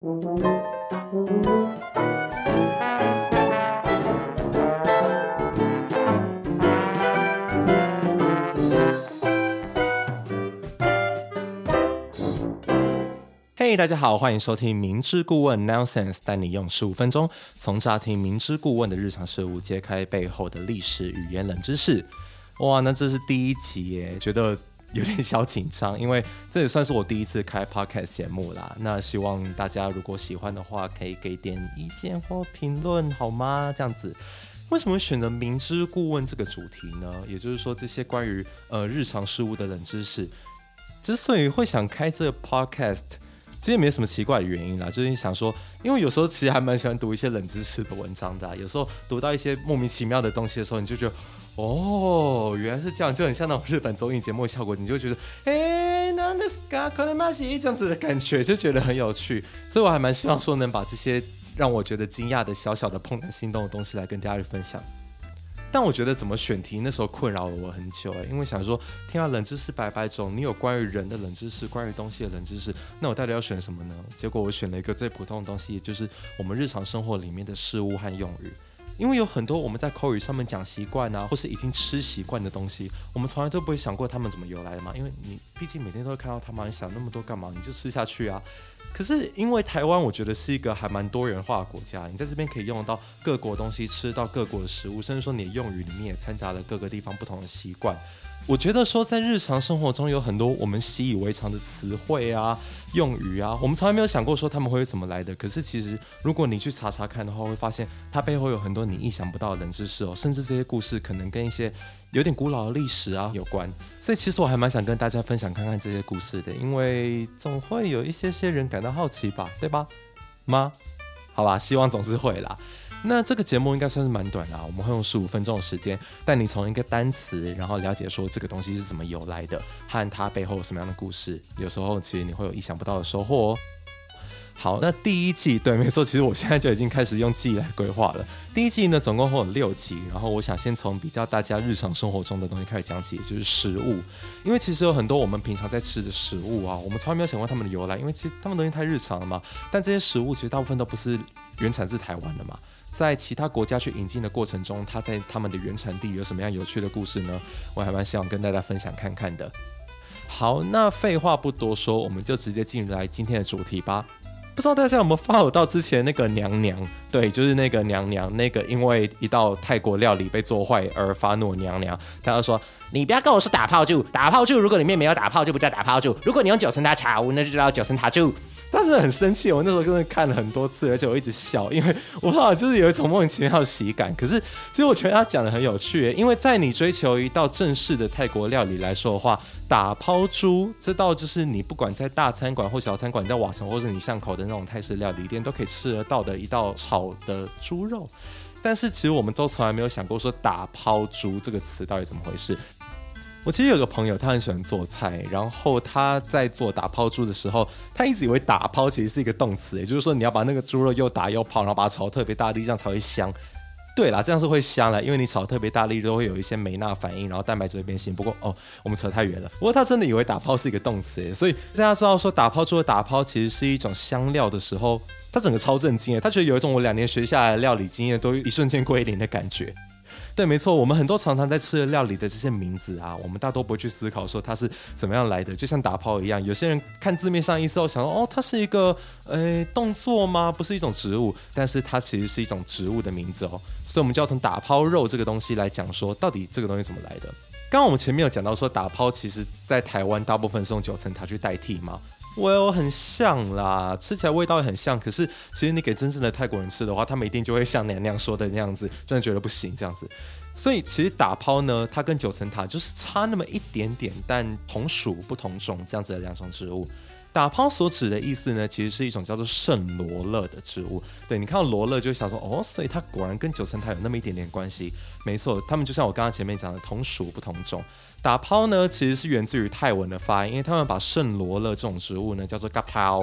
嘿，大家好，欢迎收听明知故问 Nonsense，带你用十五分钟从乍听明知故问的日常事物，揭开背后的历史语言冷知识。哇，那这是第一集耶，觉得有点小紧张，因为这也算是我第一次开 podcast 节目啦。那希望大家如果喜欢的话，可以给点意见或评论好吗？这样子，为什么选择明知故问这个主题呢？也就是说，这些关于呃日常事物的冷知识，之所以会想开这个 podcast。其实也没什么奇怪的原因啦，就是想说，因为有时候其实还蛮喜欢读一些冷知识的文章的，有时候读到一些莫名其妙的东西的时候，你就觉得，哦，原来是这样，就很像那种日本综艺节目效果，你就觉得，哎，那那是嘎可能马西这样子的感觉，就觉得很有趣，所以我还蛮希望说能把这些让我觉得惊讶的小小的怦然心动的东西来跟大家分享。但我觉得怎么选题那时候困扰了我很久哎，因为想说，听到冷知识百百种，你有关于人的冷知识，关于东西的冷知识，那我到底要选什么呢？结果我选了一个最普通的东西，也就是我们日常生活里面的事物和用语。因为有很多我们在口语上面讲习惯啊，或是已经吃习惯的东西，我们从来都不会想过他们怎么由来的嘛。因为你毕竟每天都会看到他们，你想那么多干嘛？你就吃下去啊。可是因为台湾，我觉得是一个还蛮多元化的国家，你在这边可以用到各国东西，吃到各国的食物，甚至说你的用语里面也掺杂了各个地方不同的习惯。我觉得说在日常生活中有很多我们习以为常的词汇啊、用语啊，我们从来没有想过说他们会怎么来的。可是其实如果你去查查看的话，会发现它背后有很多你意想不到的冷知识哦，甚至这些故事可能跟一些有点古老的历史啊有关。所以其实我还蛮想跟大家分享看看这些故事的，因为总会有一些些人感到好奇吧，对吧？吗？好吧，希望总是会啦。那这个节目应该算是蛮短的，我们会用十五分钟的时间带你从一个单词，然后了解说这个东西是怎么由来的，和它背后有什么样的故事。有时候其实你会有意想不到的收获哦。好，那第一季对，没错，其实我现在就已经开始用季来规划了。第一季呢，总共会有六集，然后我想先从比较大家日常生活中的东西开始讲起，也就是食物。因为其实有很多我们平常在吃的食物啊，我们从来没有想过它们的由来，因为其实它们东西太日常了嘛。但这些食物其实大部分都不是原产自台湾的嘛。在其他国家去引进的过程中，它在他们的原产地有什么样有趣的故事呢？我还蛮希望跟大家分享看看的。好，那废话不多说，我们就直接进入来今天的主题吧。不知道大家有没有 follow 到之前那个娘娘？对，就是那个娘娘，那个因为一道泰国料理被做坏而发怒娘娘。她就说：“你不要跟我说打泡住，打泡住，如果里面没有打泡就不叫打泡住。如果你用九层塔茶屋，那就叫九层塔住。”但是很生气，我那时候真的看了很多次，而且我一直笑，因为我好像就是有一种莫名其妙的喜感。可是其实我觉得他讲的很有趣，因为在你追求一道正式的泰国料理来说的话，打抛猪这道就是你不管在大餐馆或小餐馆，在瓦城或者你巷口的那种泰式料理店都可以吃得到的一道炒的猪肉。但是其实我们都从来没有想过说打抛猪这个词到底怎么回事。我其实有个朋友，他很喜欢做菜，然后他在做打抛猪的时候，他一直以为打抛其实是一个动词，也就是说你要把那个猪肉又打又抛，然后把它炒特别大力，这样才会香。对啦，这样是会香了，因为你炒特别大力都会有一些酶那反应，然后蛋白质会变形。不过哦，我们扯太远了。不过他真的以为打抛是一个动词，所以大家知道说打抛猪的打抛其实是一种香料的时候，他整个超震惊诶，他觉得有一种我两年学下来的料理经验都一瞬间归零的感觉。对，没错，我们很多常常在吃的料理的这些名字啊，我们大多不会去思考说它是怎么样来的，就像打抛一样，有些人看字面上意思后想说，哦，它是一个呃动作吗？不是一种植物，但是它其实是一种植物的名字哦，所以我们就要从打抛肉这个东西来讲说，到底这个东西怎么来的？刚刚我们前面有讲到说，打抛其实在台湾大部分是用九层塔去代替吗我很像啦，吃起来味道也很像。可是其实你给真正的泰国人吃的话，他们一定就会像娘娘说的那样子，真的觉得不行这样子。所以其实打抛呢，它跟九层塔就是差那么一点点，但同属不同种这样子的两种植物。打抛所指的意思呢，其实是一种叫做圣罗勒的植物。对你看到罗勒就想说，哦，所以它果然跟九层塔有那么一点点关系。没错，他们就像我刚刚前面讲的，同属不同种。打抛呢，其实是源自于泰文的发音，因为他们把圣罗勒这种植物呢叫做嘎抛，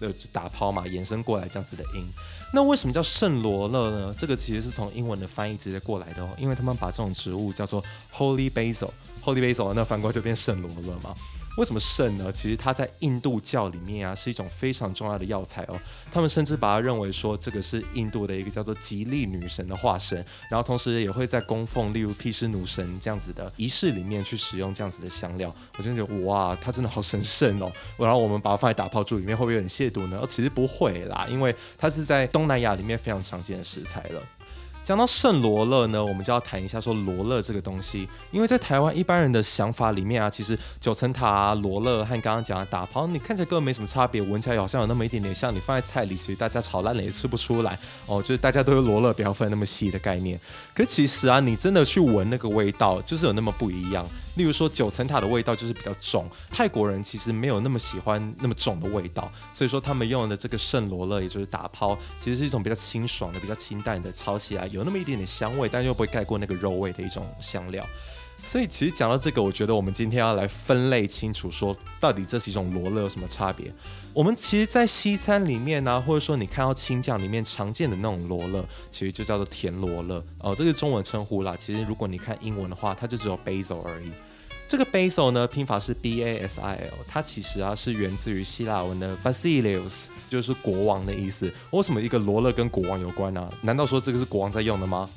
呃，打抛嘛，延伸过来这样子的音。那为什么叫圣罗勒呢？这个其实是从英文的翻译直接过来的哦，因为他们把这种植物叫做 Holy Basil，Holy Basil，那翻过来就变圣罗勒嘛。为什么肾呢？其实它在印度教里面啊是一种非常重要的药材哦。他们甚至把它认为说这个是印度的一个叫做吉利女神的化身，然后同时也会在供奉例如毗湿奴神这样子的仪式里面去使用这样子的香料。我真的觉得哇，它真的好神圣哦。然后我们把它放在打泡柱里面，会不会有点亵渎呢？其实不会啦，因为它是在东南亚里面非常常见的食材了。讲到圣罗勒呢，我们就要谈一下说罗勒这个东西，因为在台湾一般人的想法里面啊，其实九层塔、罗勒和刚刚讲的打抛，你看起来根本没什么差别，闻起来好像有那么一点点像，你放在菜里，其实大家炒烂了也吃不出来哦，就是大家都是罗勒，不要分那么细的概念。可其实啊，你真的去闻那个味道，就是有那么不一样。例如说九层塔的味道就是比较重，泰国人其实没有那么喜欢那么重的味道，所以说他们用的这个圣罗勒，也就是打抛，其实是一种比较清爽的、比较清淡的，炒起来有那么一点点香味，但又不会盖过那个肉味的一种香料。所以其实讲到这个，我觉得我们今天要来分类清楚，说到底这几种罗勒有什么差别。我们其实，在西餐里面呢，或者说你看到青酱里面常见的那种罗勒，其实就叫做甜罗勒哦，这是中文称呼啦。其实如果你看英文的话，它就只有 basil 而已。这个 basil 呢，拼法是 b a s i l，它其实啊是源自于希腊文的 basilius，就是国王的意思。为什么一个罗勒跟国王有关呢？难道说这个是国王在用的吗？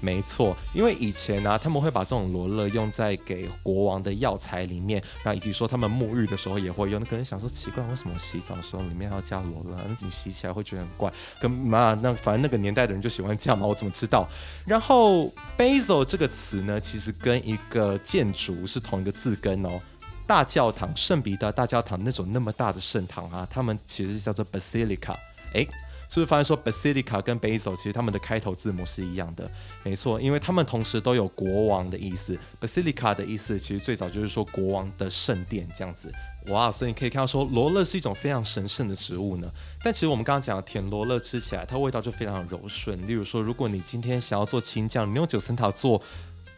没错，因为以前呢，他们会把这种罗勒用在给国王的药材里面，然后以及说他们沐浴的时候也会用。那可能想说奇怪，为什么洗澡的时候里面要加罗勒？那你洗起来会觉得很怪。跟妈，那反正那个年代的人就喜欢这样嘛，我怎么知道？然后 basil 这个词呢，其实跟一个建筑是同一个字根哦。大教堂，圣彼得大教堂那种那么大的圣堂啊，他们其实叫做 basilica。哎。是不是发现说 basilica 跟 basil 其实他们的开头字母是一样的？没错，因为他们同时都有国王的意思。basilica 的意思其实最早就是说国王的圣殿这样子。哇，所以你可以看到说罗勒是一种非常神圣的植物呢。但其实我们刚刚讲的甜罗勒吃起来它味道就非常柔顺。例如说，如果你今天想要做青酱，你用九层塔做。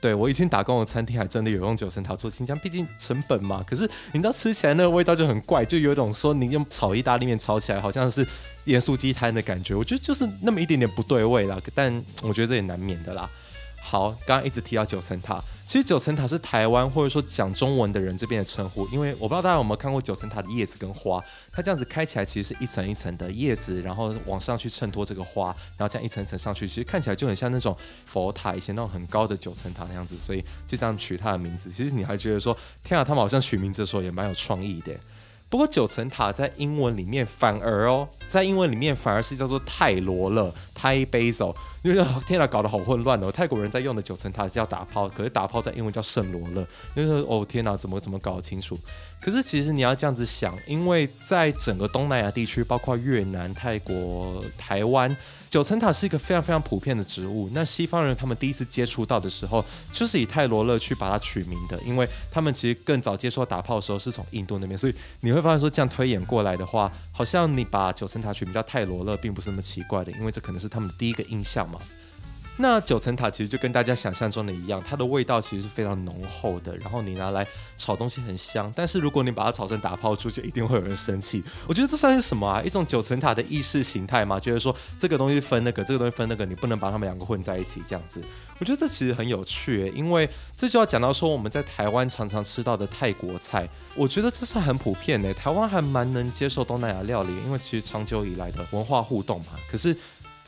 对我以前打工的餐厅还真的有用九层塔做青酱，毕竟成本嘛。可是你知道吃起来那个味道就很怪，就有一种说你用炒意大利面炒起来好像是盐酥鸡摊的感觉，我觉得就是那么一点点不对味啦。但我觉得这也难免的啦。好，刚刚一直提到九层塔，其实九层塔是台湾或者说讲中文的人这边的称呼，因为我不知道大家有没有看过九层塔的叶子跟花，它这样子开起来其实是一层一层的叶子，然后往上去衬托这个花，然后这样一层层上去，其实看起来就很像那种佛塔以前那种很高的九层塔那样子，所以就这样取它的名字。其实你还觉得说，天啊，他们好像取名字的时候也蛮有创意的。不过九层塔在英文里面反而哦，在英文里面反而是叫做泰罗勒 （Thai Basil）。因为天哪，搞得好混乱哦！泰国人在用的九层塔是叫打炮，可是打炮在英文叫圣罗勒。因为哦天哪，怎么怎么搞清楚？可是其实你要这样子想，因为在整个东南亚地区，包括越南、泰国、台湾。九层塔是一个非常非常普遍的植物。那西方人他们第一次接触到的时候，就是以泰罗勒去把它取名的，因为他们其实更早接触到打炮的时候是从印度那边，所以你会发现说这样推演过来的话，好像你把九层塔取名叫泰罗勒，并不是那么奇怪的，因为这可能是他们的第一个印象嘛。那九层塔其实就跟大家想象中的一样，它的味道其实是非常浓厚的，然后你拿来炒东西很香。但是如果你把它炒成打泡猪，就一定会有人生气。我觉得这算是什么啊？一种九层塔的意识形态吗？觉得说这个东西分那个，这个东西分那个，你不能把它们两个混在一起这样子。我觉得这其实很有趣，因为这就要讲到说我们在台湾常常吃到的泰国菜，我觉得这算很普遍的。台湾还蛮能接受东南亚料理，因为其实长久以来的文化互动嘛。可是。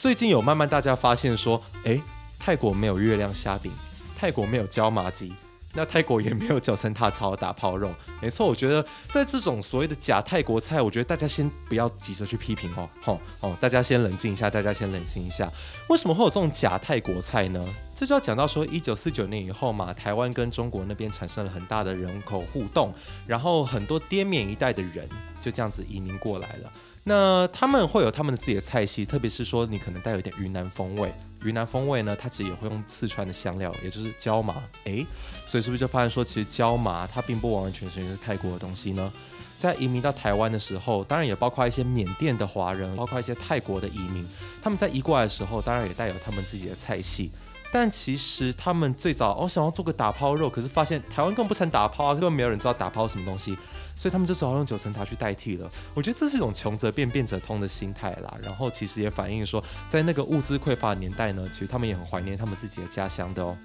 最近有慢慢大家发现说，哎，泰国没有月亮虾饼，泰国没有椒麻鸡，那泰国也没有九层塔超打泡肉。没错，我觉得在这种所谓的假泰国菜，我觉得大家先不要急着去批评哦，吼哦，大家先冷静一下，大家先冷静一下。为什么会有这种假泰国菜呢？这就要讲到说，一九四九年以后嘛，台湾跟中国那边产生了很大的人口互动，然后很多滇缅一带的人就这样子移民过来了。那他们会有他们的自己的菜系，特别是说你可能带有一点云南风味。云南风味呢，它其实也会用四川的香料，也就是椒麻。诶，所以是不是就发现说，其实椒麻它并不完完全全是泰国的东西呢？在移民到台湾的时候，当然也包括一些缅甸的华人，包括一些泰国的移民，他们在移过来的时候，当然也带有他们自己的菜系。但其实他们最早哦想要做个打抛肉，可是发现台湾更不产打抛啊，根本没有人知道打抛什么东西，所以他们就只好用九层塔去代替了。我觉得这是一种穷则变，变则通的心态啦。然后其实也反映说，在那个物资匮乏的年代呢，其实他们也很怀念他们自己的家乡的哦。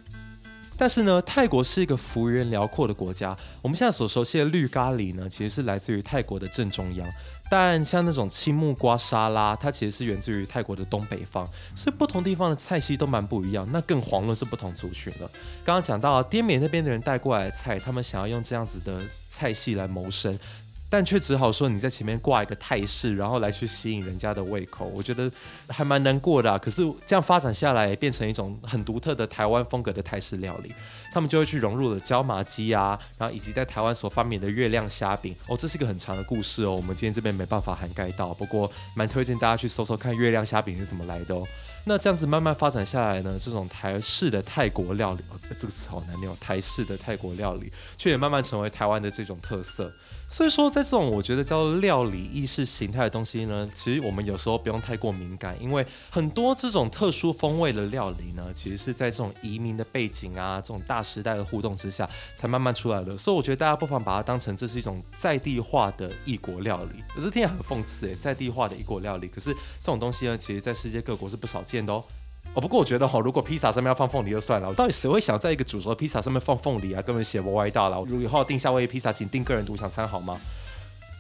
但是呢，泰国是一个幅员辽阔的国家。我们现在所熟悉的绿咖喱呢，其实是来自于泰国的正中央。但像那种青木瓜沙拉，它其实是源自于泰国的东北方，所以不同地方的菜系都蛮不一样。那更遑论是不同族群了。刚刚讲到滇缅那边的人带过来的菜，他们想要用这样子的菜系来谋生。但却只好说你在前面挂一个泰式，然后来去吸引人家的胃口，我觉得还蛮难过的。可是这样发展下来，变成一种很独特的台湾风格的泰式料理，他们就会去融入了椒麻鸡啊，然后以及在台湾所发明的月亮虾饼。哦，这是一个很长的故事哦，我们今天这边没办法涵盖到，不过蛮推荐大家去搜搜看月亮虾饼是怎么来的哦。那这样子慢慢发展下来呢，这种台式的泰国料理，这个词好难念，台式的泰国料理，却也慢慢成为台湾的这种特色。所以说，在这种我觉得叫料理意识形态的东西呢，其实我们有时候不用太过敏感，因为很多这种特殊风味的料理其实是在这种移民的背景啊，这种大时代的互动之下，才慢慢出来的。所以我觉得大家不妨把它当成这是一种在地化的异国料理。可是听起来很讽刺诶，在地化的异国料理，可是这种东西呢，其实在世界各国是不少见的哦。哦，不过我觉得哈，如果披萨上面要放凤梨就算了，到底谁会想在一个煮熟的披萨上面放凤梨啊？根本写不歪道了。如果以后订夏威夷披萨，请订个人独享餐好吗？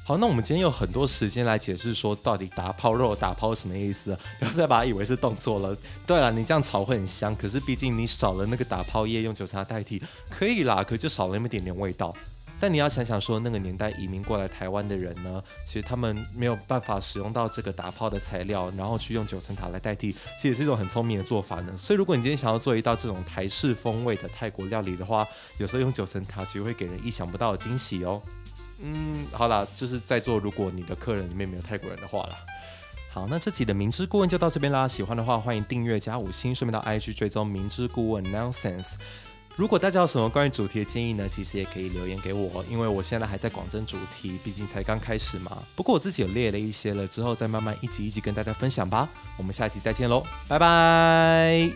好，那我们今天有很多时间来解释说，到底打泡肉打泡什么意思？不要再把它以为是动作了。对了，你这样炒会很香，可是毕竟你少了那个打泡液，用九层塔代替，可以啦，可就少了那么点点味道。但你要想想说，那个年代移民过来台湾的人呢，其实他们没有办法使用到这个打泡的材料，然后去用九层塔来代替，其实是一种很聪明的做法呢。所以如果你今天想要做一道这种台式风味的泰国料理的话，有时候用九层塔其实会给人意想不到的惊喜哦。嗯，好啦，就是在座如果你的客人里面没有泰国人的话啦。好，那这集的明知顾问就到这边啦。喜欢的话欢迎订阅加五星，顺便到 IG 追踪明知顾问 Nonsense。如果大家有什么关于主题的建议呢？其实也可以留言给我，因为我现在还在广征主题，毕竟才刚开始嘛。不过我自己有列了一些了，之后再慢慢一集一集跟大家分享吧。我们下期再见喽，拜拜。